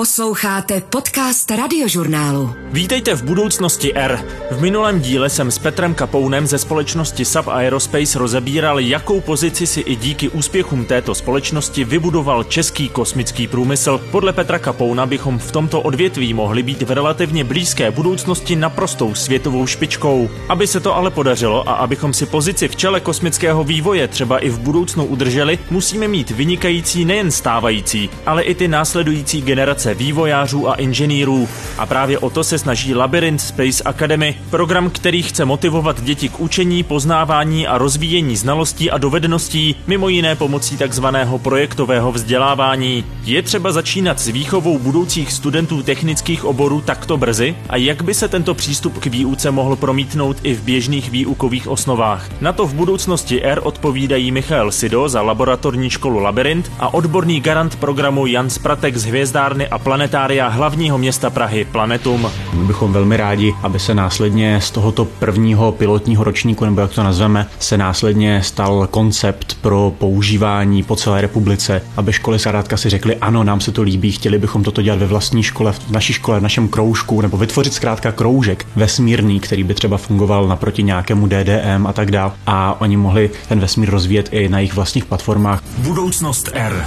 Posloucháte podcast radiožurnálu. Vítejte v budoucnosti R. V minulém díle jsem s Petrem Kapounem ze společnosti Sub Aerospace rozebíral, jakou pozici si i díky úspěchům této společnosti vybudoval český kosmický průmysl. Podle Petra Kapouna bychom v tomto odvětví mohli být v relativně blízké budoucnosti naprostou světovou špičkou. Aby se to ale podařilo a abychom si pozici v čele kosmického vývoje třeba i v budoucnu udrželi, musíme mít vynikající nejen stávající, ale i ty následující generace generace vývojářů a inženýrů. A právě o to se snaží Labyrinth Space Academy, program, který chce motivovat děti k učení, poznávání a rozvíjení znalostí a dovedností, mimo jiné pomocí takzvaného projektového vzdělávání. Je třeba začínat s výchovou budoucích studentů technických oborů takto brzy? A jak by se tento přístup k výuce mohl promítnout i v běžných výukových osnovách? Na to v budoucnosti R odpovídají Michal Sido za laboratorní školu Labyrinth a odborný garant programu Jan Spratek z Hvězdárny a planetária hlavního města Prahy Planetum. My bychom velmi rádi, aby se následně z tohoto prvního pilotního ročníku, nebo jak to nazveme, se následně stal koncept pro používání po celé republice, aby školy Sarádka si řekly, ano, nám se to líbí, chtěli bychom toto dělat ve vlastní škole, v naší škole, v našem kroužku, nebo vytvořit zkrátka kroužek vesmírný, který by třeba fungoval naproti nějakému DDM a tak dále. A oni mohli ten vesmír rozvíjet i na jejich vlastních platformách. Budoucnost R.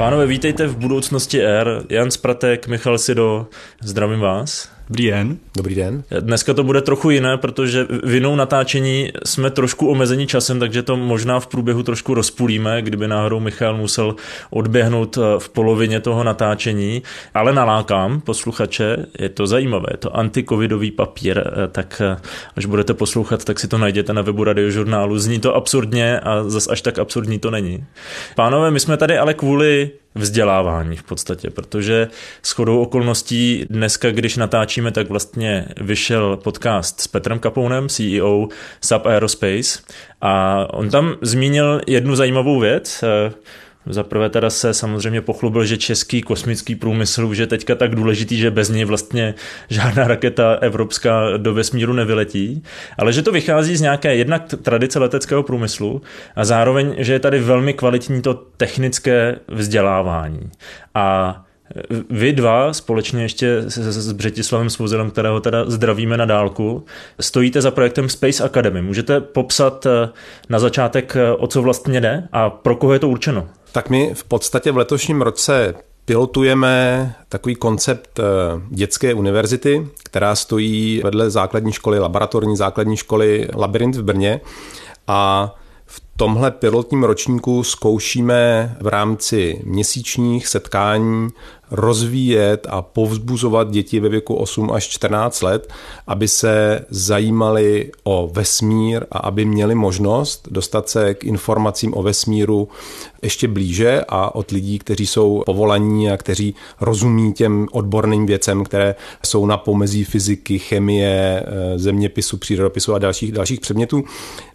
Pánové, vítejte v budoucnosti R. Jan Spratek, Michal Sido, zdravím vás. Dobrý den. Dobrý den. Dneska to bude trochu jiné, protože vinou natáčení jsme trošku omezení časem, takže to možná v průběhu trošku rozpůlíme, kdyby náhodou Michal musel odběhnout eh, v polovině toho natáčení. Ale nalákám posluchače, je to zajímavé, je to antikovidový papír, eh, tak eh, až budete poslouchat, tak si to najděte na webu radiožurnálu. Zní to absurdně a zas až tak absurdní to není. Pánové, my jsme tady ale kvůli vzdělávání v podstatě, protože s chodou okolností dneska, když natáčíme, tak vlastně vyšel podcast s Petrem Kapounem, CEO Sub Aerospace a on tam zmínil jednu zajímavou věc, za prvé teda se samozřejmě pochlubil, že český kosmický průmysl už je teďka tak důležitý, že bez něj vlastně žádná raketa evropská do vesmíru nevyletí, ale že to vychází z nějaké jednak tradice leteckého průmyslu a zároveň, že je tady velmi kvalitní to technické vzdělávání. A vy dva, společně ještě s Břetislavem Svozilem, kterého teda zdravíme na dálku, stojíte za projektem Space Academy. Můžete popsat eh, na začátek, eh, o co vlastně jde a pro koho je to určeno? Tak my v podstatě v letošním roce pilotujeme takový koncept eh, dětské univerzity, která stojí vedle základní školy, laboratorní základní školy Labyrint v Brně. A v tomhle pilotním ročníku zkoušíme v rámci měsíčních setkání rozvíjet a povzbuzovat děti ve věku 8 až 14 let, aby se zajímali o vesmír a aby měli možnost dostat se k informacím o vesmíru ještě blíže a od lidí, kteří jsou povolaní a kteří rozumí těm odborným věcem, které jsou na pomezí fyziky, chemie, eh, zeměpisu, přírodopisu a dalších, dalších předmětů.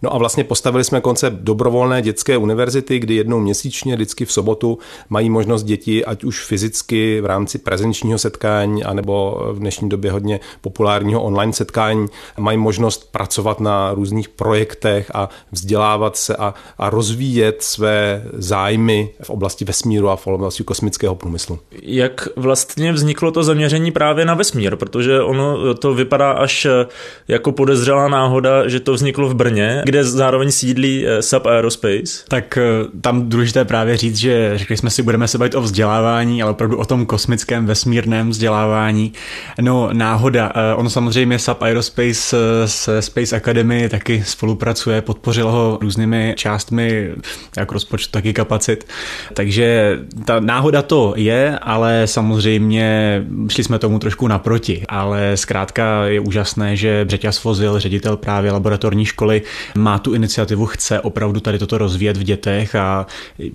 No a vlastně postavili jsme koncept dobrovolné dětské univerzity, kdy jednou měsíčně, vždycky v sobotu, mají možnost děti, ať už fyzicky v rámci prezenčního setkání, anebo v dnešní době hodně populárního online setkání, mají možnost pracovat na různých projektech a vzdělávat se a, a rozvíjet své zájmy v oblasti vesmíru a v oblasti kosmického průmyslu. Jak vlastně vzniklo to zaměření právě na vesmír, protože ono to vypadá až jako podezřelá náhoda, že to vzniklo v Brně, kde zároveň sídlí eh, Sub Aerospace. Tak eh, tam důležité právě říct, že řekli jsme si, budeme se bavit o vzdělávání, ale opravdu o tom kosmickém vesmírném vzdělávání. No náhoda, eh, ono samozřejmě SAP Aerospace eh, se Space Academy taky spolupracuje, podpořil ho různými částmi, jak rozpočtu, tak i kapacit. Takže ta náhoda to je, ale samozřejmě šli jsme tomu trošku naproti, ale zkrátka je úžasné, že Břeťas Fozil, ředitel právě laboratorní školy, má tu iniciativu, chce opravdu tady toto rozvíjet v dětech a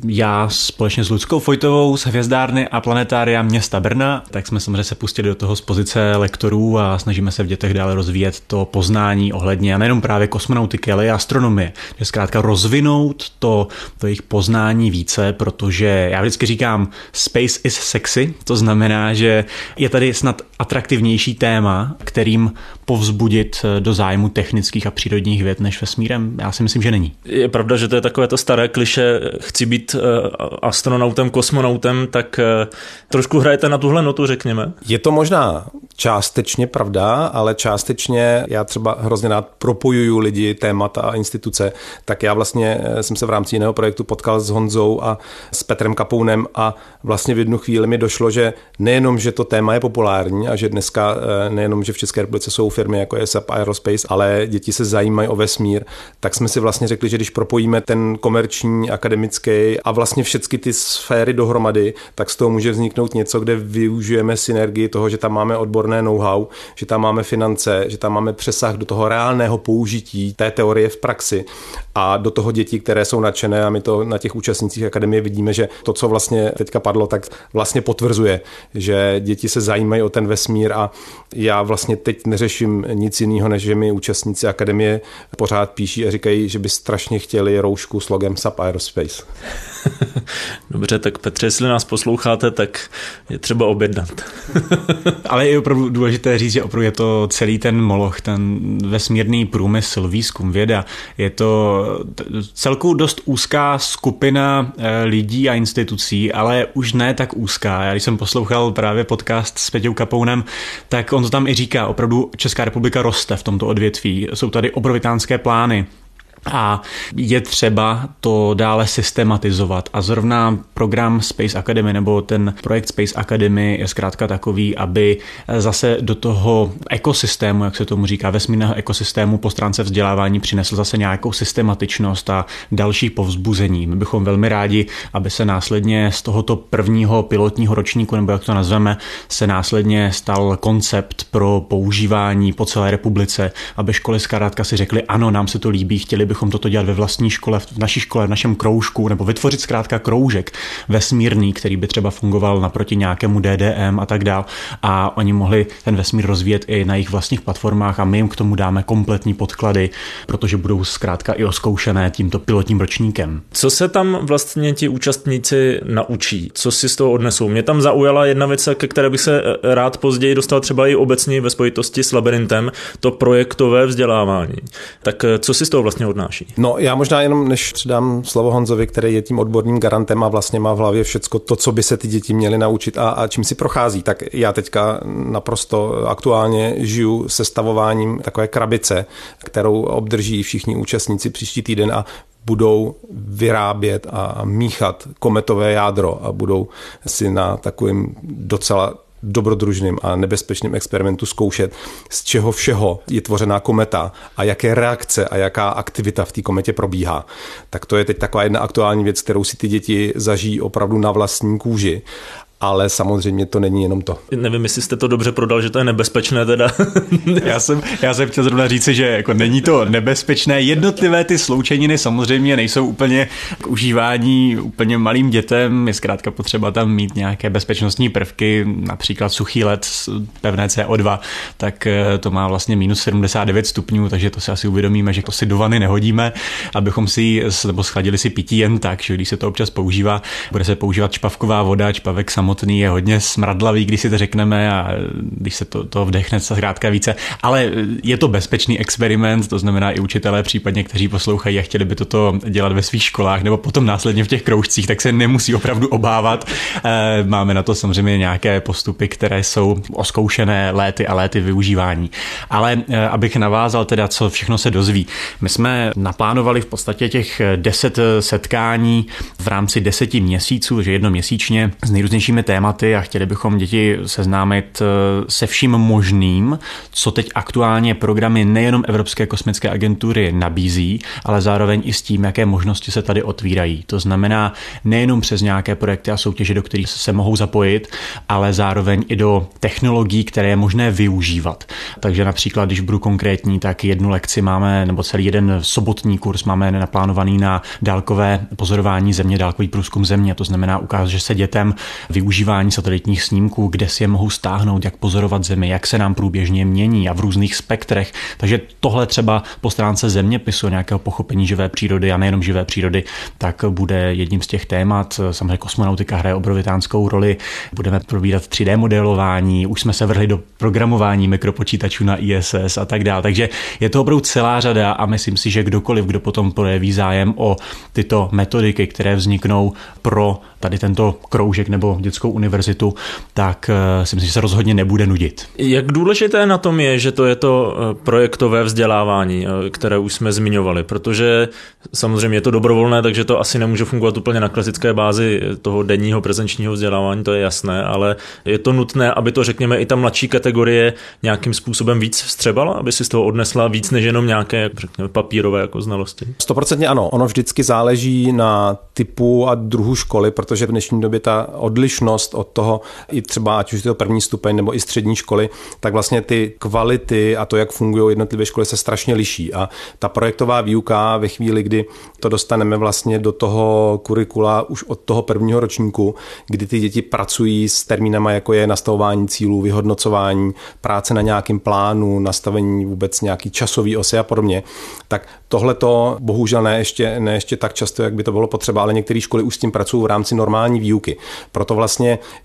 já společně s Ludskou Fojtovou z Hvězdárny a Planetária města Brna, tak jsme samozřejmě se pustili do toho z pozice lektorů a snažíme se v dětech dále rozvíjet to poznání ohledně a nejenom právě kosmonautiky, ale i astronomie. Že zkrátka rozvinout to, to jejich poznání více, protože já vždycky říkám, space is sexy, to znamená, že je tady snad atraktivnější téma, kterým povzbudit do zájmu technických a přírodních věd než vesmírem? Já si myslím, že není. Je pravda, že to je takové to staré kliše, chci být astronautem, kosmonautem, tak trošku hrajete na tuhle notu, řekněme. Je to možná částečně pravda, ale částečně já třeba hrozně rád propojuju lidi, témata a instituce, tak já vlastně jsem se v rámci jiného projektu potkal s Honzou a s Petrem Kapounem a vlastně v jednu chvíli mi došlo, že nejenom, že to téma je populární a že dneska eh, nejenom, že v České republice jsou firmy jako je SAP Aerospace, ale děti se zajímají o vesmír, tak jsme si vlastně řekli, že když propojíme ten komerční, akademický a vlastně všechny ty sféry dohromady, tak z toho může vzniknout něco, kde využijeme synergii toho, že tam máme odborné know-how, že tam máme finance, že tam máme přesah do toho reálného použití té teorie v praxi a do toho děti, které jsou nadšené a my to na těch účastnících akademie vidíme, že to, co vlastně teďka padlo, tak vlastně potvrzuje, že děti se zajímají o ten vesmír a já vlastně teď neřeším nic jiného, než že mi účastníci akademie pořád píší a říkají, že by strašně chtěli roušku s logem SAP Aerospace. Dobře, tak Petře, jestli nás posloucháte, tak je třeba objednat. Ale je opravdu důležité říct, že opravdu je to celý ten moloch, ten vesmírný průmysl, výzkum, věda. Je to celkou dost úzká skupina eh, lidí a institucí, ale už ne tak úzká. Já když jsem poslouchal právě podcast s Peťou Kapounem, tak on to tam i říká, opravdu Česká republika roste v tomto odvětví. Jsou tady obrovitánské plány. A je třeba to dále systematizovat. A zrovna program Space Academy nebo ten projekt Space Academy je zkrátka takový, aby zase do toho ekosystému, jak se tomu říká, vesmírného ekosystému po stránce vzdělávání přinesl zase nějakou systematičnost a další povzbuzení. My bychom velmi rádi, aby se následně z tohoto prvního pilotního ročníku, nebo jak to nazveme, se následně stal koncept pro používání po celé republice, aby školy zkrátka si řekly, ano, nám se to líbí, chtěli bychom toto dělat ve vlastní škole, v naší škole, v našem kroužku, nebo vytvořit zkrátka kroužek vesmírný, který by třeba fungoval naproti nějakému DDM a tak dál. A oni mohli ten vesmír rozvíjet i na jejich vlastních platformách a my jim k tomu dáme kompletní podklady, protože budou zkrátka i oskoušené tímto pilotním ročníkem. Co se tam vlastně ti účastníci naučí? Co si z toho odnesou? Mě tam zaujala jedna věc, ke které bych se eh, rád později dostal třeba i obecně ve spojitosti s labirintem, to projektové vzdělávání. Tak eh, co si z toho vlastně odnáší? No já možná jenom, než předám slovo Honzovi, který je tím odborným garantem a vlastně má v hlavě všecko to, co by se ty děti měly naučit a, a čím si prochází, tak já teďka naprosto aktuálně žiju sestavováním takové krabice, kterou obdrží všichni účastníci příští týden a budou vyrábět a míchat kometové jádro a budou si na takovým docela dobrodružným a nebezpečným experimentu zkoušet, z čeho všeho je tvořená kometa a jaké reakce a jaká aktivita v té kometě probíhá. Tak to je teď taková jedna aktuální věc, kterou si ty děti zažijí opravdu na vlastní kůži ale samozřejmě to není jenom to. Nevím, jestli jste to dobře prodal, že to je nebezpečné teda. já, jsem, já jsem chtěl zrovna říci, že jako není to nebezpečné. Jednotlivé ty sloučeniny samozřejmě nejsou úplně k užívání úplně malým dětem. Je zkrátka potřeba tam mít nějaké bezpečnostní prvky, například suchý led, pevné CO2, tak eh, to má vlastně minus 79 stupňů, takže to si asi uvědomíme, že to si do vany nehodíme, abychom si nebo schladili si pití jen tak, že když se to občas používá, bude se používat čpavková voda, čpavek samotný samotný je hodně smradlavý, když si to řekneme a když se to, to vdechne zkrátka více, ale je to bezpečný experiment, to znamená i učitelé případně, kteří poslouchají a chtěli by toto dělat ve svých školách nebo potom následně v těch kroužcích, tak se nemusí opravdu obávat. Eh, máme na to samozřejmě nějaké postupy, které jsou oskoušené léty a léty využívání. Ale eh, abych navázal teda, co všechno se dozví. My jsme naplánovali v podstatě těch deset setkání v rámci deseti měsíců, že jedno měsíčně s nejrůznějšími různými tématy a chtěli bychom děti seznámit eh, se vším možným, co teď aktuálně programy nejenom Evropské kosmické agentury nabízí, ale zároveň i s tím, jaké možnosti se tady otvírají. To znamená nejenom přes nějaké projekty a soutěže, do kterých se mohou zapojit, ale zároveň i do technologií, které je možné využívat. Takže například, když budu konkrétní, tak jednu lekci máme, nebo celý jeden sobotní kurz máme naplánovaný na dálkové pozorování země, dálkový průzkum země. To znamená, ukáže se dětem využít využívání satelitních snímků, kde si je mohou stáhnout, jak pozorovat Zemi, jak se nám průběžně mění a v různých spektrech. Takže tohle třeba po stránce zeměpisu, nějakého pochopení živé přírody a nejenom živé přírody, tak bude jedním z těch témat. Samozřejmě kosmonautika hraje obrovitánskou roli. Budeme probírat 3D modelování, už jsme se vrhli do programování mikropočítačů na ISS a tak dále. Takže je to opravdu celá řada a myslím si, že kdokoliv, kdo potom projeví zájem o tyto metodiky, které vzniknou pro tady tento kroužek nebo dětskou univerzitu, tak eh, si myslím, že se rozhodně nebude nudit. Jak důležité na tom je, že to je to eh, projektové vzdělávání, eh, které už jsme zmiňovali, protože samozřejmě je to dobrovolné, takže to asi nemůže fungovat úplně na klasické bázi toho denního prezenčního vzdělávání, to je jasné, ale je to nutné, aby to, řekněme, i ta mladší kategorie nějakým způsobem víc vstřebala, aby si z toho odnesla víc než jenom nějaké, řekněme, papírové jako znalosti. Stoprocentně ano, ono vždycky záleží na typu a druhu školy, protože v dnešní době ta odlišnost od toho, i třeba ať už je to první stupeň nebo i střední školy, tak vlastně ty kvality a to, jak fungují jednotlivé školy, se strašně liší. A ta projektová výuka ve chvíli, kdy to dostaneme vlastně do toho kurikula už od toho prvního ročníku, kdy ty děti pracují s termínama, jako je nastavování cílů, vyhodnocování, práce na nějakém plánu, nastavení vůbec nějaký časový osy a podobně, tak tohle to bohužel ne ještě, ne ještě tak často, jak by to bylo potřeba, ale některé školy už s tím pracují v rámci normální výuky. Proto vlastně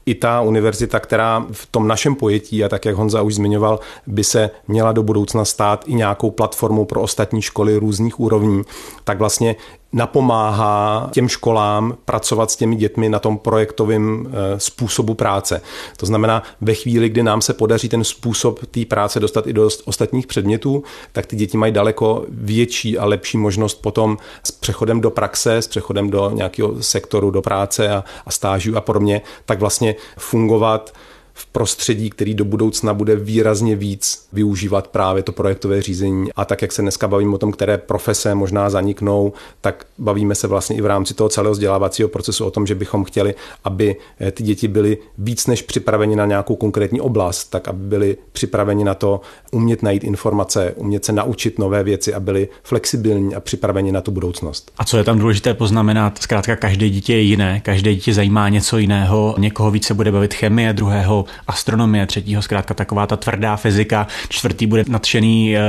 i ta univerzita, která v tom našem pojetí, a tak jak Honza už zmiňoval, by se měla do budoucna stát i nějakou platformou pro ostatní školy různých úrovní, tak vlastně napomáhá těm školám pracovat s těmi dětmi na tom projektovém eh, způsobu práce. To znamená, ve chvíli, kdy nám se podaří ten způsob té práce dostat i do ostatních předmětů, tak ty děti mají daleko větší a lepší možnost potom s přechodem do praxe, s přechodem do nějakého sektoru, do práce a, a stáží a podobně, tak vlastně fungovat v prostředí, který do budoucna bude výrazně víc využívat právě to projektové řízení. A tak, jak se dneska bavíme o tom, které profese možná zaniknou, tak bavíme se vlastně i v rámci toho celého vzdělávacího procesu o tom, že bychom chtěli, aby eh, ty děti byly víc než připraveni na nějakou konkrétní oblast, tak aby byly připraveni na to umět najít informace, umět se naučit nové věci a byli flexibilní a připraveni na tu budoucnost. A co je tam důležité poznamenat? Zkrátka, každé dítě je jiné, každé dítě zajímá něco jiného, někoho více bude bavit chemie, druhého astronomie, třetího zkrátka taková ta tvrdá fyzika, čtvrtý bude nadšený eh,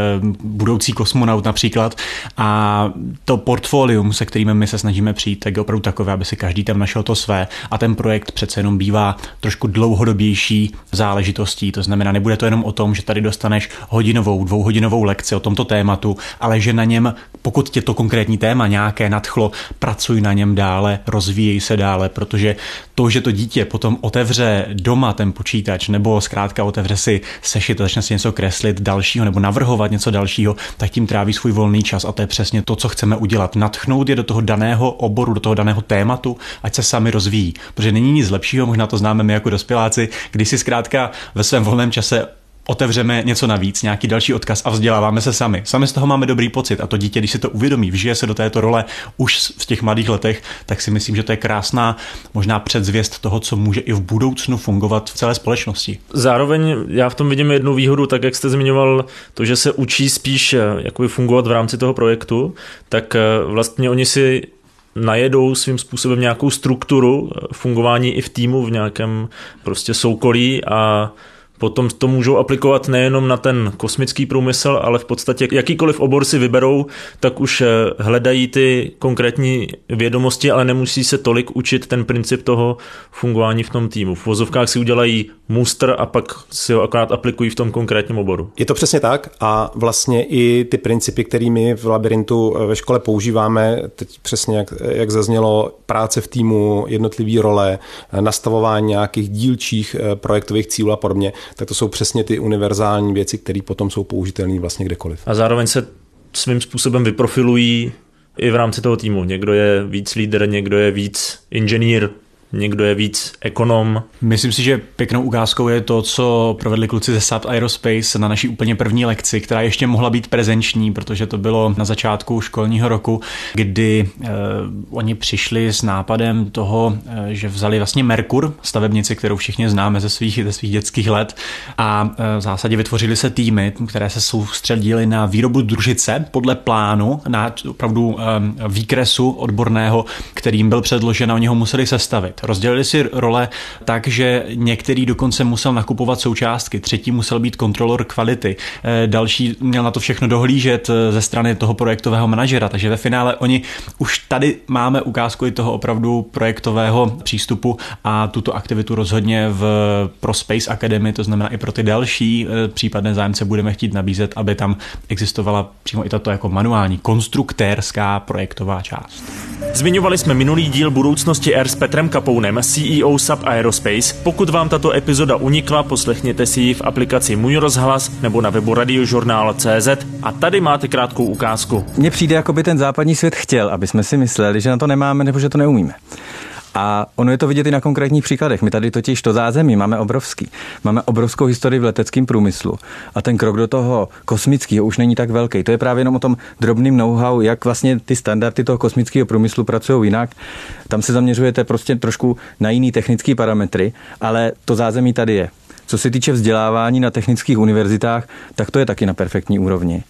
budoucí kosmonaut například. A to portfolium, se kterým my se snažíme přijít, tak je opravdu takové, aby si každý tam našel to své. A ten projekt přece jenom bývá trošku dlouhodobější záležitostí, to znamená, nebude to jenom o tom, že tady dostaneš hodinovou, dvouhodinovou lekci o tomto tématu, ale že na něm, pokud tě to konkrétní téma nějaké nadchlo, pracuj na něm dále, rozvíjej se dále, protože to, že to dítě potom otevře doma ten počítač nebo zkrátka otevře si sešit a začne si něco kreslit dalšího nebo navrhovat něco dalšího, tak tím tráví svůj volný čas a to je přesně to, co chceme udělat. Natchnout je do toho daného oboru, do toho daného tématu, ať se sami rozvíjí. Protože není nic lepšího, možná to známe my jako dospěláci, když si zkrátka ve svém volném čase otevřeme něco navíc, nějaký další odkaz a vzděláváme se sami. Sami z toho máme dobrý pocit a to dítě, když si to uvědomí, vžije se do této role už v těch mladých letech, tak si myslím, že to je krásná možná předzvěst toho, co může i v budoucnu fungovat v celé společnosti. Zároveň já v tom vidím jednu výhodu, tak jak jste zmiňoval, to, že se učí spíš eh, jakoby fungovat v rámci toho projektu, tak eh, vlastně oni si najedou svým způsobem nějakou strukturu eh, fungování i v týmu v nějakém prostě soukolí a Potom to můžou aplikovat nejenom na ten kosmický průmysl, ale v podstatě jakýkoliv obor si vyberou, tak už eh, hledají ty konkrétní vědomosti, ale nemusí se tolik učit ten princip toho fungování v tom týmu. V vozovkách si udělají muster a pak si ho akorát aplikují v tom konkrétním oboru. Je to přesně tak a vlastně i ty principy, které my v labirintu eh, ve škole používáme, teď přesně jak, jak zaznělo, práce v týmu, jednotlivé role, eh, nastavování nějakých dílčích projektových cílů a podobně, tak to jsou přesně ty univerzální věci, které potom jsou použitelné vlastně kdekoliv. A zároveň se svým způsobem vyprofilují i v rámci toho týmu. Někdo je víc lídr, někdo je víc inženýr, někdo je víc ekonom. Myslím si, že pěknou ukázkou je to, co provedli kluci ze SAP Aerospace na naší úplně první lekci, která ještě mohla být prezenční, protože to bylo na začátku školního roku, kdy eh, oni přišli s nápadem toho, eh, že vzali vlastně Merkur, stavebnici, kterou všichni známe ze svých, ze svých dětských let, a eh, v zásadě vytvořili se týmy, které se soustředili na výrobu družice podle plánu, na opravdu eh, výkresu odborného, kterým byl předložen a oni ho museli sestavit. Rozdělit. Rozdělili si role tak, že některý dokonce musel nakupovat součástky, třetí musel být kontrolor kvality, eh, další měl na to všechno dohlížet eh, ze strany toho projektového manažera, takže ve finále oni už tady máme ukázku i toho opravdu projektového přístupu a tuto aktivitu rozhodně v, pro Space Academy, to znamená i pro ty další eh, případné zájemce budeme chtít nabízet, aby tam existovala přímo i tato jako manuální konstruktérská projektová část. Zmiňovali jsme minulý díl budoucnosti Air s Petrem Kapounem, CEO Sub Aerospace. Pokud vám tato epizoda unikla, poslechněte si ji v aplikaci Můj rozhlas nebo na webu radiožurnál.cz a tady máte krátkou ukázku. Mně přijde, jako by ten západní svět chtěl, aby jsme si mysleli, že na to nemáme nebo že to neumíme. A ono je to vidět i na konkrétních příkladech. My tady totiž to zázemí máme obrovský. Máme obrovskou historii v leteckém průmyslu. A ten krok do toho kosmického už není tak velký. To je právě jenom o tom drobným know-how, jak vlastně ty standardy toho kosmického průmyslu pracují jinak. Tam se zaměřujete prostě trošku na jiný technické parametry, ale to zázemí tady je. Co se týče vzdělávání na technických univerzitách, tak to je taky na perfektní úrovni.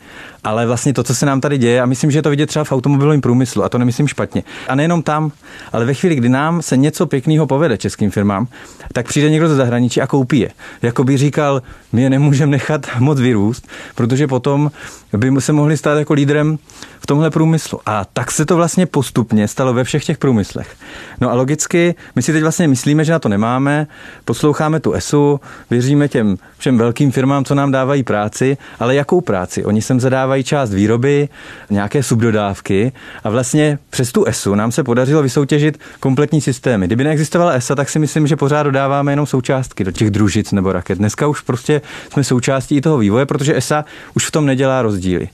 Ale vlastně to, co se nám tady děje, a myslím, že je to vidět třeba v automobilovém průmyslu, a to nemyslím špatně. A nejenom tam, ale ve chvíli, kdy nám se něco pěkného povede českým firmám, tak přijde někdo ze zahraničí a koupí je. Jako by říkal, my je nemůžeme nechat moc vyrůst, protože potom by se mohli stát jako lídrem v tomhle průmyslu. A tak se to vlastně postupně stalo ve všech těch průmyslech. No a logicky, my si teď vlastně myslíme, že na to nemáme, posloucháme tu ESU, věříme těm všem velkým firmám, co nám dávají práci, ale jakou práci? Oni sem zadávají část výroby, nějaké subdodávky a vlastně přes tu ESU nám se podařilo vysoutěžit kompletní systémy. Kdyby neexistovala ESA, tak si myslím, že pořád dodáváme jenom součástky do těch družic nebo raket. Dneska už prostě jsme součástí toho vývoje, protože ESA už v tom nedělá rozdíly.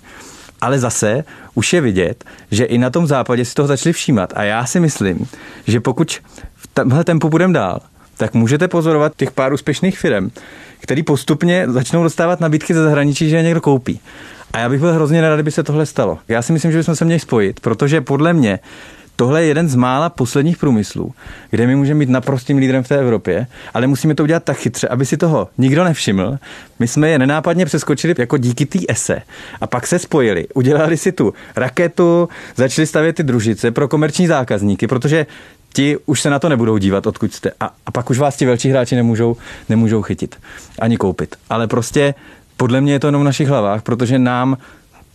Ale zase už je vidět, že i na tom západě si toho začali všímat. A já si myslím, že pokud v tomhle tempu budeme dál, tak můžete pozorovat těch pár úspěšných firm, který postupně začnou dostávat nabídky ze zahraničí, že je někdo koupí. A já bych byl hrozně rád, kdyby se tohle stalo. Já si myslím, že bychom se měli spojit, protože podle mě tohle je jeden z mála posledních průmyslů, kde my můžeme být naprostým lídrem v té Evropě, ale musíme to udělat tak chytře, aby si toho nikdo nevšiml. My jsme je nenápadně přeskočili jako díky té ESE a pak se spojili, udělali si tu raketu, začali stavět ty družice pro komerční zákazníky, protože ti už se na to nebudou dívat, odkud jste. A, a pak už vás ti velcí hráči nemůžou, nemůžou chytit ani koupit. Ale prostě podle mě je to jenom v našich hlavách, protože nám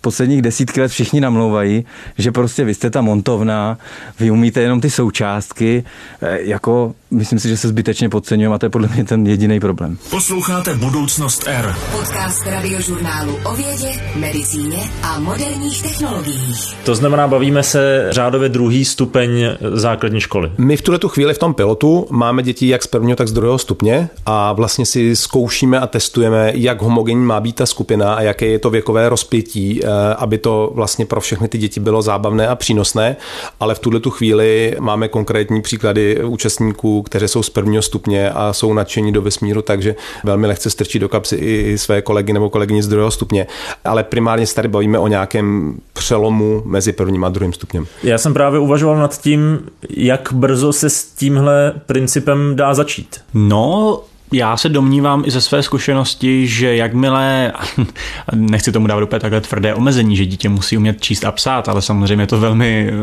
posledních desítky let všichni namlouvají, že prostě vy jste ta montovna, vy umíte jenom ty součástky, e, jako myslím si, že se zbytečně podceňujeme a to je podle mě ten jediný problém. Posloucháte Budoucnost R. Podcast radiožurnálu o vědě, medicíně a moderních technologiích. To znamená, bavíme se řádově druhý stupeň základní školy. My v tuhle tu chvíli v tom pilotu máme děti jak z prvního, tak z druhého stupně a vlastně si zkoušíme a testujeme, jak homogenní má být ta skupina a jaké je to věkové rozpětí, eh, aby to vlastně pro všechny ty děti bylo zábavné a přínosné, ale v tuhle tu chvíli máme konkrétní příklady účastníků kteří jsou z prvního stupně a jsou nadšení do vesmíru, takže velmi lehce strčí do kapsy i své kolegy nebo kolegyně z druhého stupně. Ale primárně se tady bavíme o nějakém přelomu mezi prvním a druhým stupněm. Já jsem právě uvažoval nad tím, jak brzo se s tímhle principem dá začít. No, já se domnívám i ze své zkušenosti, že jakmile, nechci tomu dávat úplně takhle tvrdé omezení, že dítě musí umět číst a psát, ale samozřejmě je to velmi eh,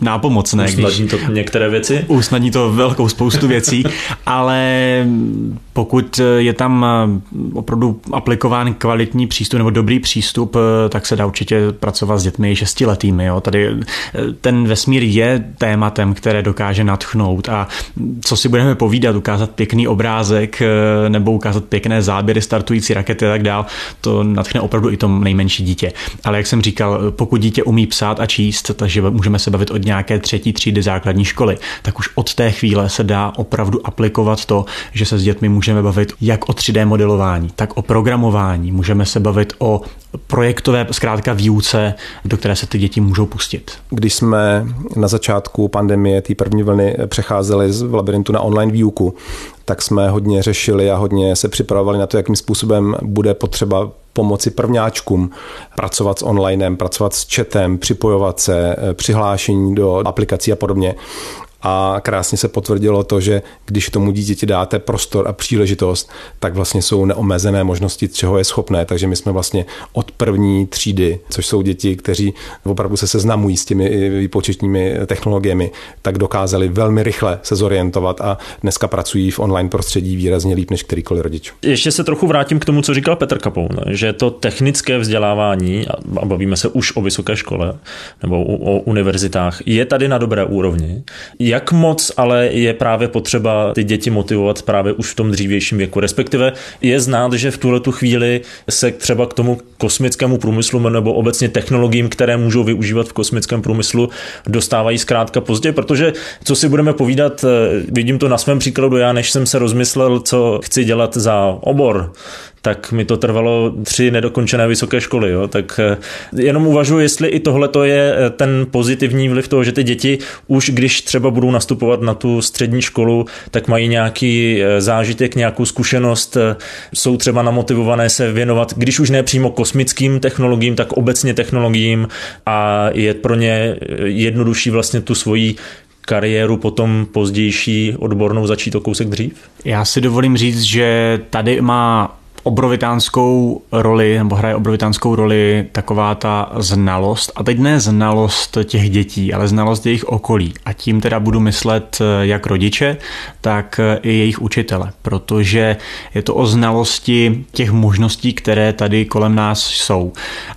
nápomocné. Usnadní když, to některé věci? Usnadní to velkou spoustu věcí, ale pokud je tam eh, opravdu aplikován kvalitní přístup nebo dobrý přístup, eh, tak se dá určitě pracovat s dětmi šestiletými. Jo. Tady ten vesmír je tématem, které dokáže natchnout a co si budeme povídat, ukázat pěkný obrázek, Eh, nebo ukázat pěkné záběry startující rakety a tak dál, to natchne opravdu i to nejmenší dítě. Ale jak jsem říkal, pokud dítě umí psát a číst, takže můžeme se bavit od nějaké třetí třídy základní školy, tak už od té chvíle se dá opravdu aplikovat to, že se s dětmi můžeme bavit jak o 3D modelování, tak o programování, můžeme se bavit o projektové zkrátka výuce, do které se ty děti můžou pustit. Když jsme na začátku pandemie té první vlny přecházeli z labirintu na online výuku, tak jsme hodně řešili a hodně se připravovali na to, jakým způsobem bude potřeba pomoci prvňáčkům pracovat s onlinem, pracovat s chatem, připojovat se, přihlášení do aplikací a podobně. A krásně se potvrdilo to, že když tomu dítěti dáte prostor a příležitost, tak vlastně jsou neomezené možnosti, čeho je schopné. Takže my jsme vlastně od první třídy, což jsou děti, kteří opravdu se seznamují s těmi výpočetními technologiemi, tak dokázali velmi rychle se zorientovat a dneska pracují v online prostředí výrazně líp než kterýkoliv rodič. Ještě se trochu vrátím k tomu, co říkal Petr Kapoun, že to technické vzdělávání, a bavíme se už o vysoké škole nebo o univerzitách, je tady na dobré úrovni. Jak moc ale je právě potřeba ty děti motivovat právě už v tom dřívějším věku, respektive je znát, že v tuhle tu chvíli se třeba k tomu kosmickému průmyslu nebo obecně technologiím, které můžou využívat v kosmickém průmyslu, dostávají zkrátka pozdě, protože co si budeme povídat, eh, vidím to na svém příkladu, já než jsem se rozmyslel, co chci dělat za obor, tak mi to trvalo tři nedokončené vysoké školy. Jo? Tak eh, jenom uvažuji, jestli i tohle to je eh, ten pozitivní vliv toho, že ty děti už když třeba budou nastupovat na tu střední školu, tak mají nějaký eh, zážitek, nějakou zkušenost, jsou třeba namotivované se věnovat, když už ne přímo kosmickým technologiím, tak obecně technologiím a je pro ně jednodušší vlastně tu svoji kariéru potom pozdější odbornou začít o kousek dřív? Já si dovolím říct, že tady má obrovitánskou roli, nebo hraje obrovitánskou roli taková ta znalost, a teď ne znalost těch dětí, ale znalost jejich okolí. A tím teda budu myslet eh, jak rodiče, tak eh, i jejich učitele, protože je to o znalosti těch možností, které tady kolem nás jsou.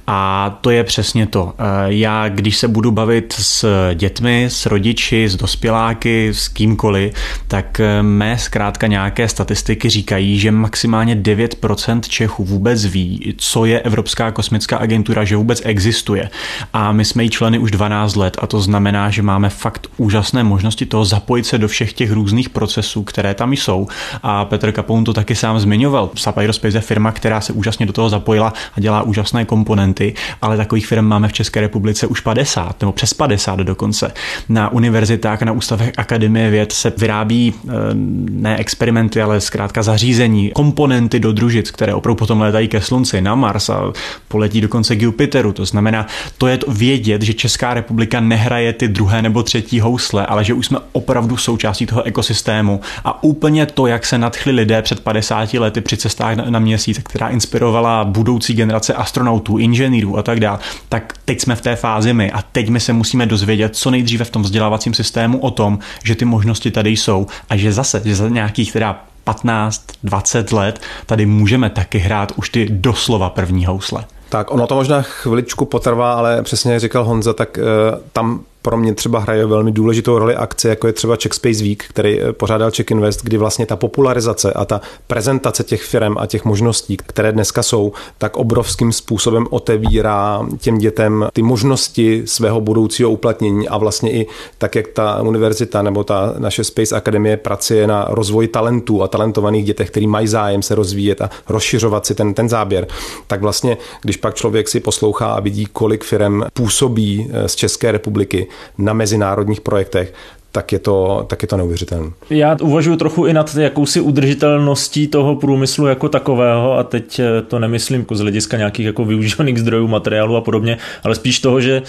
A to je přesně to. Eh, já, když se budu bavit s dětmi, s rodiči, s dospěláky, s kýmkoliv, tak mé zkrátka nějaké statistiky říkají, že maximálně 9% 10% Čechů vůbec ví, co je Evropská kosmická agentura, že vůbec existuje. A my jsme jí členy už 12 let a to znamená, že máme fakt úžasné možnosti toho zapojit se do všech těch různých procesů, které tam jsou. A Petr Kapoun to taky sám zmiňoval. SAP Aerospace je firma, která se úžasně do toho zapojila a dělá úžasné komponenty, ale takových firm máme v České republice už 50 nebo přes 50 dokonce. Na univerzitách, na ústavech Akademie věd se vyrábí eh, ne experimenty, ale zkrátka zařízení, komponenty do družic družic, které opravdu potom létají ke Slunci, na Mars a poletí dokonce k Jupiteru. To znamená, to je to vědět, že Česká republika nehraje ty druhé nebo třetí housle, ale že už jsme opravdu součástí toho ekosystému. A úplně to, jak se nadchli lidé před 50 lety při cestách na, na měsíc, která inspirovala budoucí generace astronautů, inženýrů a tak dále, tak teď jsme v té fázi my a teď my se musíme dozvědět co nejdříve v tom vzdělávacím systému o tom, že ty možnosti tady jsou a že zase, že za nějakých teda 15, 20 let tady můžeme taky hrát už ty doslova první housle. Tak ono to možná chviličku potrvá, ale přesně jak říkal Honza, tak uh, tam pro mě třeba hraje velmi důležitou roli akce, jako je třeba Czech Space Week, který eh, pořádal Czech Invest, kdy vlastně ta popularizace a ta prezentace těch firm a těch možností, které dneska jsou, tak obrovským způsobem otevírá těm dětem ty možnosti svého budoucího uplatnění a vlastně i tak, jak ta univerzita nebo ta naše Space Akademie pracuje na rozvoji talentů a talentovaných dětech, který mají zájem se rozvíjet a rozšiřovat si ten, ten záběr, tak vlastně, když pak člověk si poslouchá a vidí, kolik firm působí eh, z České republiky, na mezinárodních projektech, tak je to, tak je to neuvěřitelné. Já uvažuji trochu i nad jakousi udržitelností toho průmyslu jako takového a teď eh, to nemyslím jako z hlediska nějakých jako využívaných zdrojů, materiálu a podobně, ale spíš toho, že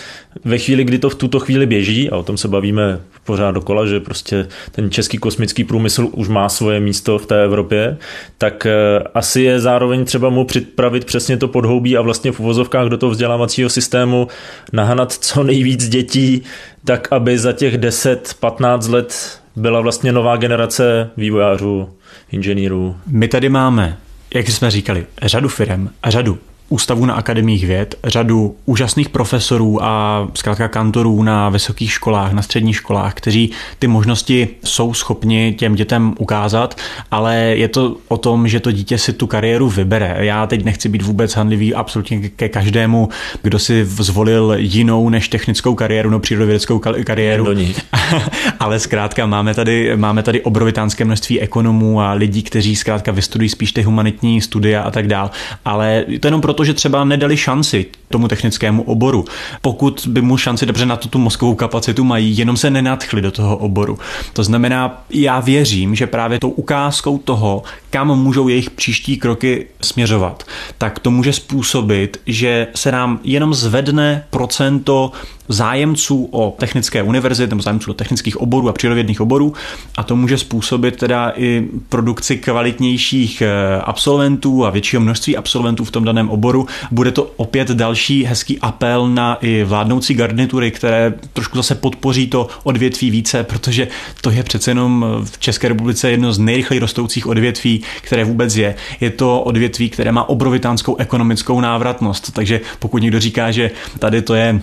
ve chvíli, kdy to v tuto chvíli běží, a o tom se bavíme pořád dokola, že prostě ten český kosmický průmysl už má svoje místo v té Evropě, tak eh, asi je zároveň třeba mu připravit přesně to podhoubí a vlastně v uvozovkách do toho vzdělávacího systému nahnat co nejvíc dětí, tak aby za těch 10-15 let byla vlastně nová generace vývojářů, inženýrů. My tady máme, jak jsme říkali, řadu firm a řadu ústavů na akademiích věd, řadu úžasných profesorů a zkrátka kantorů na vysokých školách, na středních školách, kteří ty možnosti jsou schopni těm dětem ukázat, ale je to o tom, že to dítě si tu kariéru vybere. Já teď nechci být vůbec handlivý absolutně ke každému, kdo si zvolil jinou než technickou kariéru nebo přírodovědeckou kariéru. ale zkrátka máme tady, máme tady obrovitánské množství ekonomů a lidí, kteří zkrátka vystudují spíš ty humanitní studia a tak dál. Ale to jenom proto, že třeba nedali šanci tomu technickému oboru. Pokud by mu šanci dobře na to tu mozkovou kapacitu mají, jenom se nenadchli do toho oboru. To znamená, já věřím, že právě tou ukázkou toho, kam můžou jejich příští kroky směřovat, tak to může způsobit, že se nám jenom zvedne procento zájemců o technické univerzity nebo zájemců o technických oborů a přírodovědných oborů a to může způsobit teda i produkci kvalitnějších eh, absolventů a většího množství absolventů v tom daném oboru. Bude to opět další hezký apel na i vládnoucí garnitury, které trošku zase podpoří to odvětví více, protože to je přece jenom v České republice jedno z nejrychleji rostoucích odvětví, které vůbec je. Je to odvětví, které má obrovitánskou ekonomickou návratnost, takže pokud někdo říká, že tady to je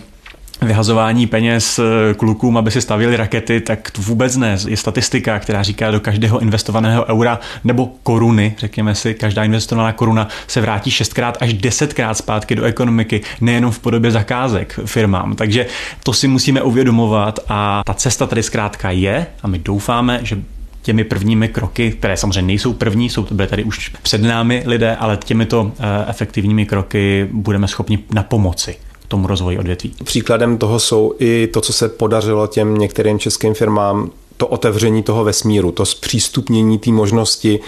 vyhazování peněz eh, klukům, aby si stavili rakety, tak to vůbec ne. Je statistika, která říká, do každého investovaného eura nebo koruny, řekněme si, každá investovaná koruna se vrátí šestkrát až desetkrát zpátky do ekonomiky, nejenom v podobě zakázek firmám. Takže to si musíme uvědomovat a ta cesta tady zkrátka je a my doufáme, že těmi prvními kroky, které samozřejmě nejsou první, jsou to byly tady už před námi lidé, ale těmito eh, efektivními kroky budeme schopni na pomoci tomu rozvoji odvětví. Příkladem toho jsou i to, co se podařilo těm některým českým firmám to otevření toho vesmíru, to zpřístupnění té možnosti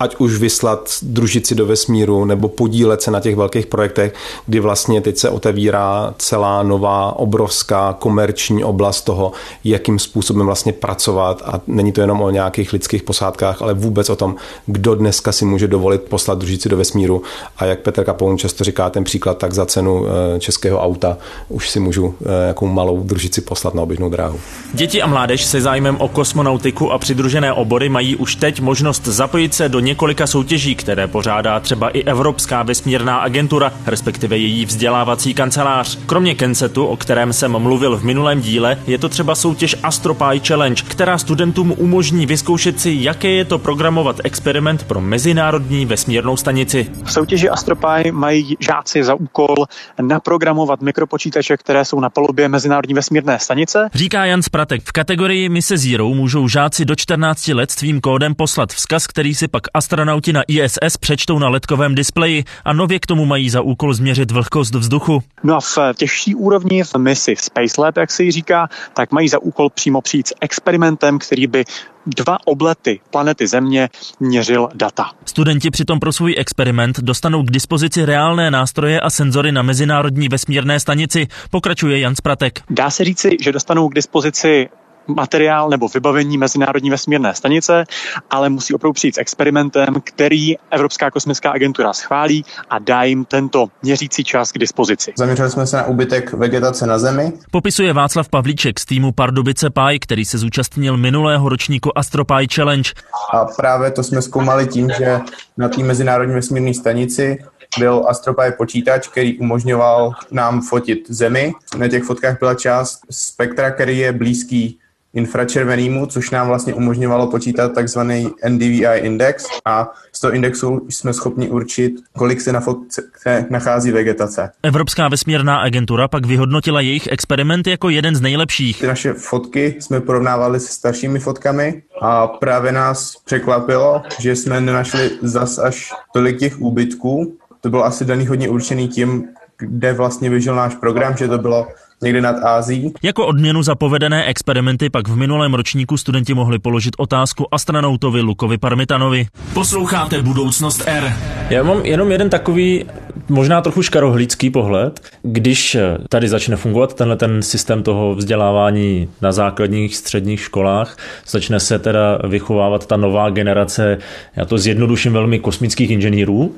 ať už vyslat družici do vesmíru nebo podílet se na těch velkých projektech, kdy vlastně teď se otevírá celá nová obrovská komerční oblast toho, jakým způsobem vlastně pracovat a není to jenom o nějakých lidských posádkách, ale vůbec o tom, kdo dneska si může dovolit poslat družici do vesmíru a jak Petr Kapoun často říká ten příklad, tak za cenu eh, českého auta už si můžu jakou eh, malou družici poslat na oběžnou dráhu. Děti a mládež se zájmem o kosmonautiku a přidružené obory mají už teď možnost zapojit se do několika soutěží, které pořádá třeba i Evropská vesmírná agentura, respektive její vzdělávací kancelář. Kromě Kensetu, o kterém jsem mluvil v minulém díle, je to třeba soutěž AstroPy Challenge, která studentům umožní vyzkoušet si, jaké je to programovat experiment pro mezinárodní vesmírnou stanici. V soutěži AstroPy mají žáci za úkol naprogramovat mikropočítače, které jsou na palubě mezinárodní vesmírné stanice. Říká Jan Spratek. V kategorii Mise Zero můžou žáci do 14 let svým kódem poslat vzkaz, který si pak astronauti na ISS přečtou na letkovém displeji a nově k tomu mají za úkol změřit vlhkost vzduchu. No a v těžší úrovni v misi Space Lab, jak se ji říká, tak mají za úkol přímo přijít s experimentem, který by dva oblety planety Země měřil data. Studenti přitom pro svůj experiment dostanou k dispozici reálné nástroje a senzory na Mezinárodní vesmírné stanici, pokračuje Jan Spratek. Dá se říci, že dostanou k dispozici materiál nebo vybavení Mezinárodní vesmírné stanice, ale musí opravdu přijít s experimentem, který Evropská kosmická agentura schválí a dá jim tento měřící čas k dispozici. Zaměřili jsme se na úbytek vegetace na Zemi. Popisuje Václav Pavlíček z týmu Pardubice Pi, který se zúčastnil minulého ročníku AstroPy Challenge. A právě to jsme zkoumali tím, že na té Mezinárodní vesmírné stanici byl AstroPy počítač, který umožňoval nám fotit Zemi. Na těch fotkách byla část spektra, který je blízký infračervenýmu, což nám vlastně umožňovalo počítat takzvaný NDVI index a z toho indexu jsme schopni určit, kolik se na fotce nachází vegetace. Evropská vesmírná agentura pak vyhodnotila jejich experiment jako jeden z nejlepších. Ty naše fotky jsme porovnávali se staršími fotkami a právě nás překvapilo, že jsme nenašli zas až tolik těch úbytků. To bylo asi daný hodně určený tím, kde vlastně vyžil náš program, že to bylo někde nad Ázií. Jako odměnu za povedené experimenty pak v minulém ročníku studenti mohli položit otázku astronautovi Lukovi Parmitanovi. Posloucháte Budoucnost R. Já mám jenom jeden takový možná trochu škarohlícký pohled. Když tady začne fungovat tenhle ten systém toho vzdělávání na základních středních školách, začne se teda vychovávat ta nová generace, já to zjednoduším velmi, kosmických inženýrů,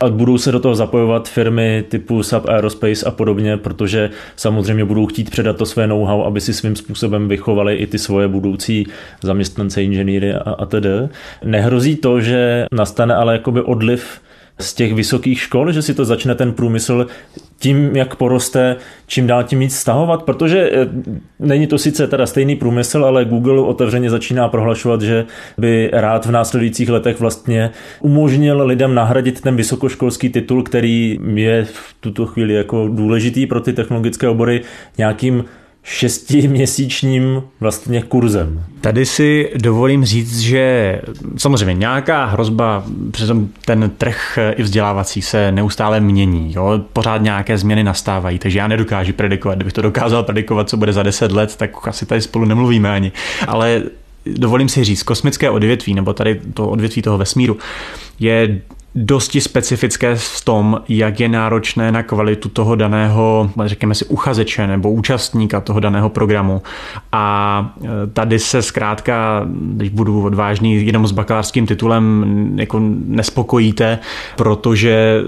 a budou se do toho zapojovat firmy typu Sub Aerospace a podobně, protože samozřejmě budou chtít předat to své know-how, aby si svým způsobem vychovali i ty svoje budoucí zaměstnance, inženýry a, a tedy. Nehrozí to, že nastane ale jakoby odliv z těch vysokých škol, že si to začne ten průmysl tím, jak poroste, čím dál tím víc stahovat, protože eh, není to sice teda stejný průmysl, ale Google otevřeně začíná prohlašovat, že by rád v následujících letech vlastně umožnil lidem nahradit ten vysokoškolský titul, který je v tuto chvíli jako důležitý pro ty technologické obory nějakým šestiměsíčním vlastně kurzem. Tady si dovolím říct, že samozřejmě nějaká hrozba, přitom ten trh i vzdělávací se neustále mění, jo? pořád nějaké změny nastávají, takže já nedokážu predikovat. Kdybych to dokázal predikovat, co bude za deset let, tak asi tady spolu nemluvíme ani. Ale dovolím si říct, kosmické odvětví, nebo tady to odvětví toho vesmíru, je dosti specifické v tom, jak je náročné na kvalitu toho daného, řekněme si, uchazeče nebo účastníka toho daného programu. A e, tady se zkrátka, když budu odvážný, jenom s bakalářským titulem jako nespokojíte, protože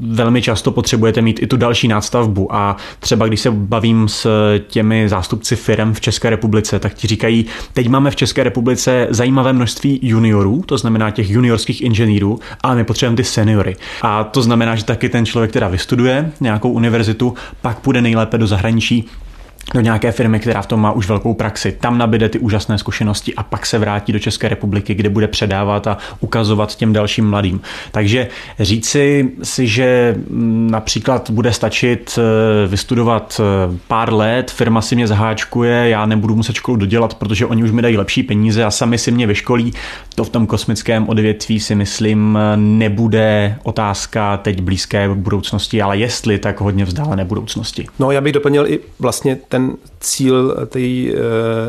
velmi často potřebujete mít i tu další nástavbu. A třeba když se bavím s těmi zástupci firm v České republice, tak ti říkají, teď máme v České republice zajímavé množství juniorů, to znamená těch juniorských inženýrů, ale my potřebujeme ty seniory. A to znamená, že taky ten člověk, která vystuduje nějakou univerzitu, pak půjde nejlépe do zahraničí do nějaké firmy, která v tom má už velkou praxi. Tam nabide ty úžasné zkušenosti a pak se vrátí do České republiky, kde bude předávat a ukazovat těm dalším mladým. Takže říci si, že mm, například bude stačit eh, vystudovat eh, pár let, firma si mě zaháčkuje, já nebudu muset školu dodělat, protože oni už mi dají lepší peníze a sami si mě vyškolí. To v tom kosmickém odvětví si myslím nebude otázka teď blízké budoucnosti, ale jestli, tak hodně vzdálené budoucnosti. No já bych doplnil i vlastně ten ten cíl té eh,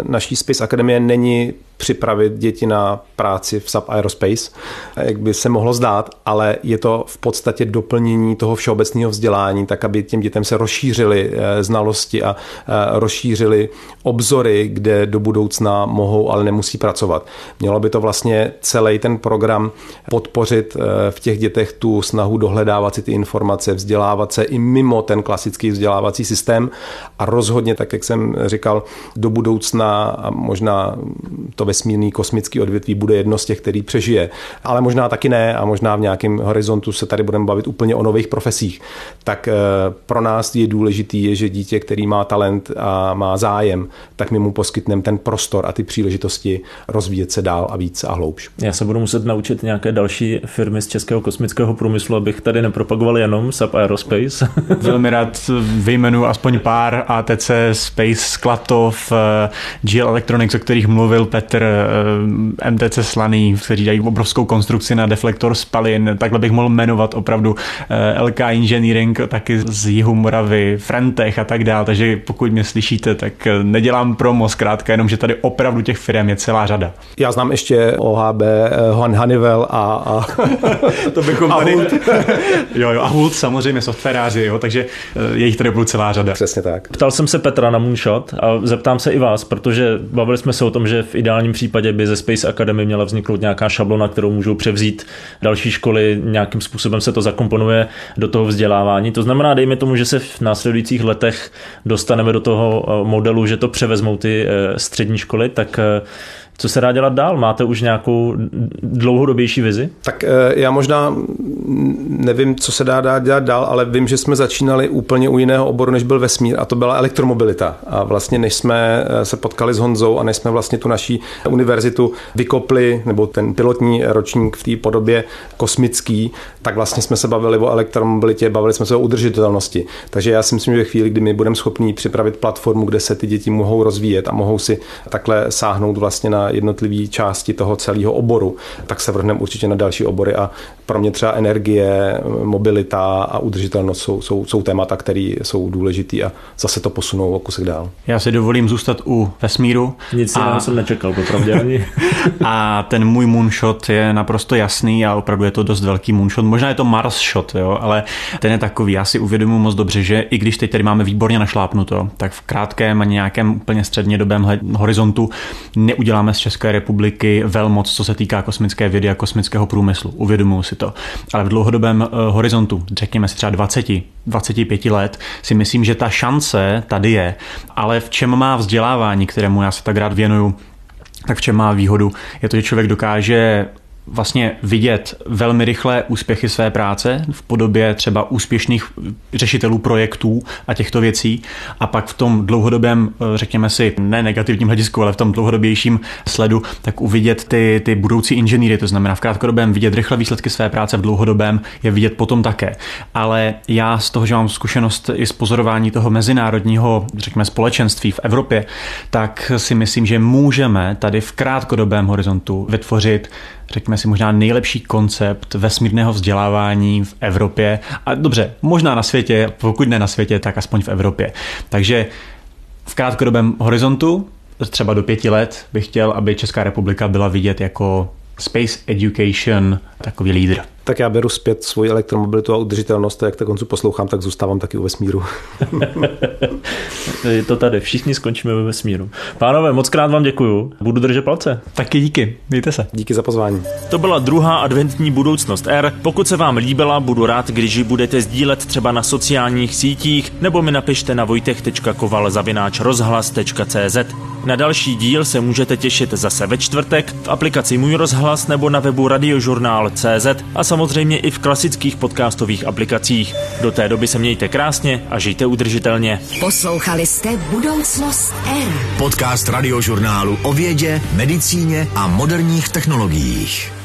naší Space Akademie není připravit děti na práci v Sub Aerospace, jak by se mohlo zdát, ale je to v podstatě doplnění toho všeobecného vzdělání, tak aby těm dětem se rozšířily eh, znalosti a eh, rozšířily obzory, kde do budoucna mohou, ale nemusí pracovat. Mělo by to vlastně celý ten program podpořit v těch dětech tu snahu dohledávat si ty informace, vzdělávat se i mimo ten klasický vzdělávací systém a rozhodně tak jak jsem říkal, do budoucna a možná to vesmírný kosmický odvětví bude jedno z těch, který přežije. Ale možná taky ne a možná v nějakém horizontu se tady budeme bavit úplně o nových profesích. Tak eh, pro nás je důležitý, je, že dítě, který má talent a má zájem, tak my mu poskytneme ten prostor a ty příležitosti rozvíjet se dál a víc a hloubš. Já se budu muset naučit nějaké další firmy z českého kosmického průmyslu, abych tady nepropagoval jenom SAP Aerospace. Velmi rád vyjmenu aspoň pár ATC Space, Sklatov, eh, GL Electronics, o kterých mluvil Petr, eh, MTC Slaný, kteří dají obrovskou konstrukci na deflektor spalin. Takhle bych mohl jmenovat opravdu eh, LK Engineering, taky z jihu Moravy, Frentech a tak dále. Takže pokud mě slyšíte, tak nedělám promo, zkrátka jenom, že tady opravdu těch firm je celá řada. Já znám ještě OHB, Honeywell a, a to bychom tady... jo, jo, a Hult samozřejmě softwaráři, jo, takže je jich tady bude celá řada. Přesně tak. Ptal jsem se Petra na Moonshot a zeptám se i vás, protože bavili jsme se o tom, že v ideálním případě by ze Space Academy měla vzniknout nějaká šablona, kterou můžou převzít další školy, nějakým způsobem se to zakomponuje do toho vzdělávání. To znamená, dejme tomu, že se v následujících letech dostaneme do toho eh, modelu, že to převezmou ty eh, střední školy, tak eh, co se dá dělat dál? Máte už nějakou dlouhodobější vizi? Tak eh, já možná nevím, co se dá dělat dál, ale vím, že jsme začínali úplně u jiného oboru, než byl vesmír a to byla elektromobilita. A vlastně než jsme eh, se potkali s Honzou a než jsme vlastně tu naší univerzitu vykopli, nebo ten pilotní ročník v té podobě kosmický, tak vlastně jsme se bavili o elektromobilitě, bavili jsme se o udržitelnosti. Takže já si myslím, že v chvíli, kdy my budeme schopni připravit platformu, kde se ty děti mohou rozvíjet a mohou si takhle sáhnout vlastně na jednotlivé části toho celého oboru, tak se vrhneme určitě na další obory a pro mě třeba energie, mobilita a udržitelnost jsou, jsou, jsou témata, které jsou důležité a zase to posunou o kusek dál. Já si dovolím zůstat u vesmíru. Nic a... jsem nečekal, popravdě ani. a ten můj moonshot je naprosto jasný a opravdu je to dost velký moonshot. Možná je to Mars shot, jo, ale ten je takový. Já si uvědomuji moc dobře, že i když teď tady máme výborně našlápnuto, tak v krátkém a nějakém úplně střednědobém horizontu neuděláme z České republiky velmoc, co se týká kosmické vědy a kosmického průmyslu. Uvědomuji si to. Ale v dlouhodobém uh, horizontu, řekněme si třeba 20, 25 let, si myslím, že ta šance tady je. Ale v čem má vzdělávání, kterému já se tak rád věnuju, tak v čem má výhodu? Je to, že člověk dokáže vlastně vidět velmi rychle úspěchy své práce v podobě třeba úspěšných řešitelů projektů a těchto věcí a pak v tom dlouhodobém, řekněme si, ne negativním hledisku, ale v tom dlouhodobějším sledu, tak uvidět ty, ty budoucí inženýry, to znamená v krátkodobém vidět rychle výsledky své práce, v dlouhodobém je vidět potom také. Ale já z toho, že mám zkušenost i z pozorování toho mezinárodního, řekněme, společenství v Evropě, tak si myslím, že můžeme tady v krátkodobém horizontu vytvořit řekněme si, možná nejlepší koncept vesmírného vzdělávání v Evropě. A dobře, možná na světě, pokud ne na světě, tak aspoň v Evropě. Takže v krátkodobém horizontu, třeba do pěti let, bych chtěl, aby Česká republika byla vidět jako Space Education takový lídr. Tak já beru zpět svoji elektromobilitu a udržitelnost, a jak tak koncu poslouchám, tak zůstávám taky u vesmíru. Je to tady, všichni skončíme ve vesmíru. Pánové, moc krát vám děkuju, budu držet palce. Taky díky, mějte se. Díky za pozvání. To byla druhá adventní budoucnost R. Pokud se vám líbila, budu rád, když ji budete sdílet třeba na sociálních sítích, nebo mi napište na vojtech.koval.rozhlas.cz. Na další díl se můžete těšit zase ve čtvrtek v aplikaci Můj rozhlas nebo na webu radiožurnál.cz a samozřejmě i v klasických podcastových aplikacích. Do té doby se mějte krásně a žijte udržitelně. Poslouchali jste Budoucnost R. Podcast radiožurnálu o vědě, medicíně a moderních technologiích.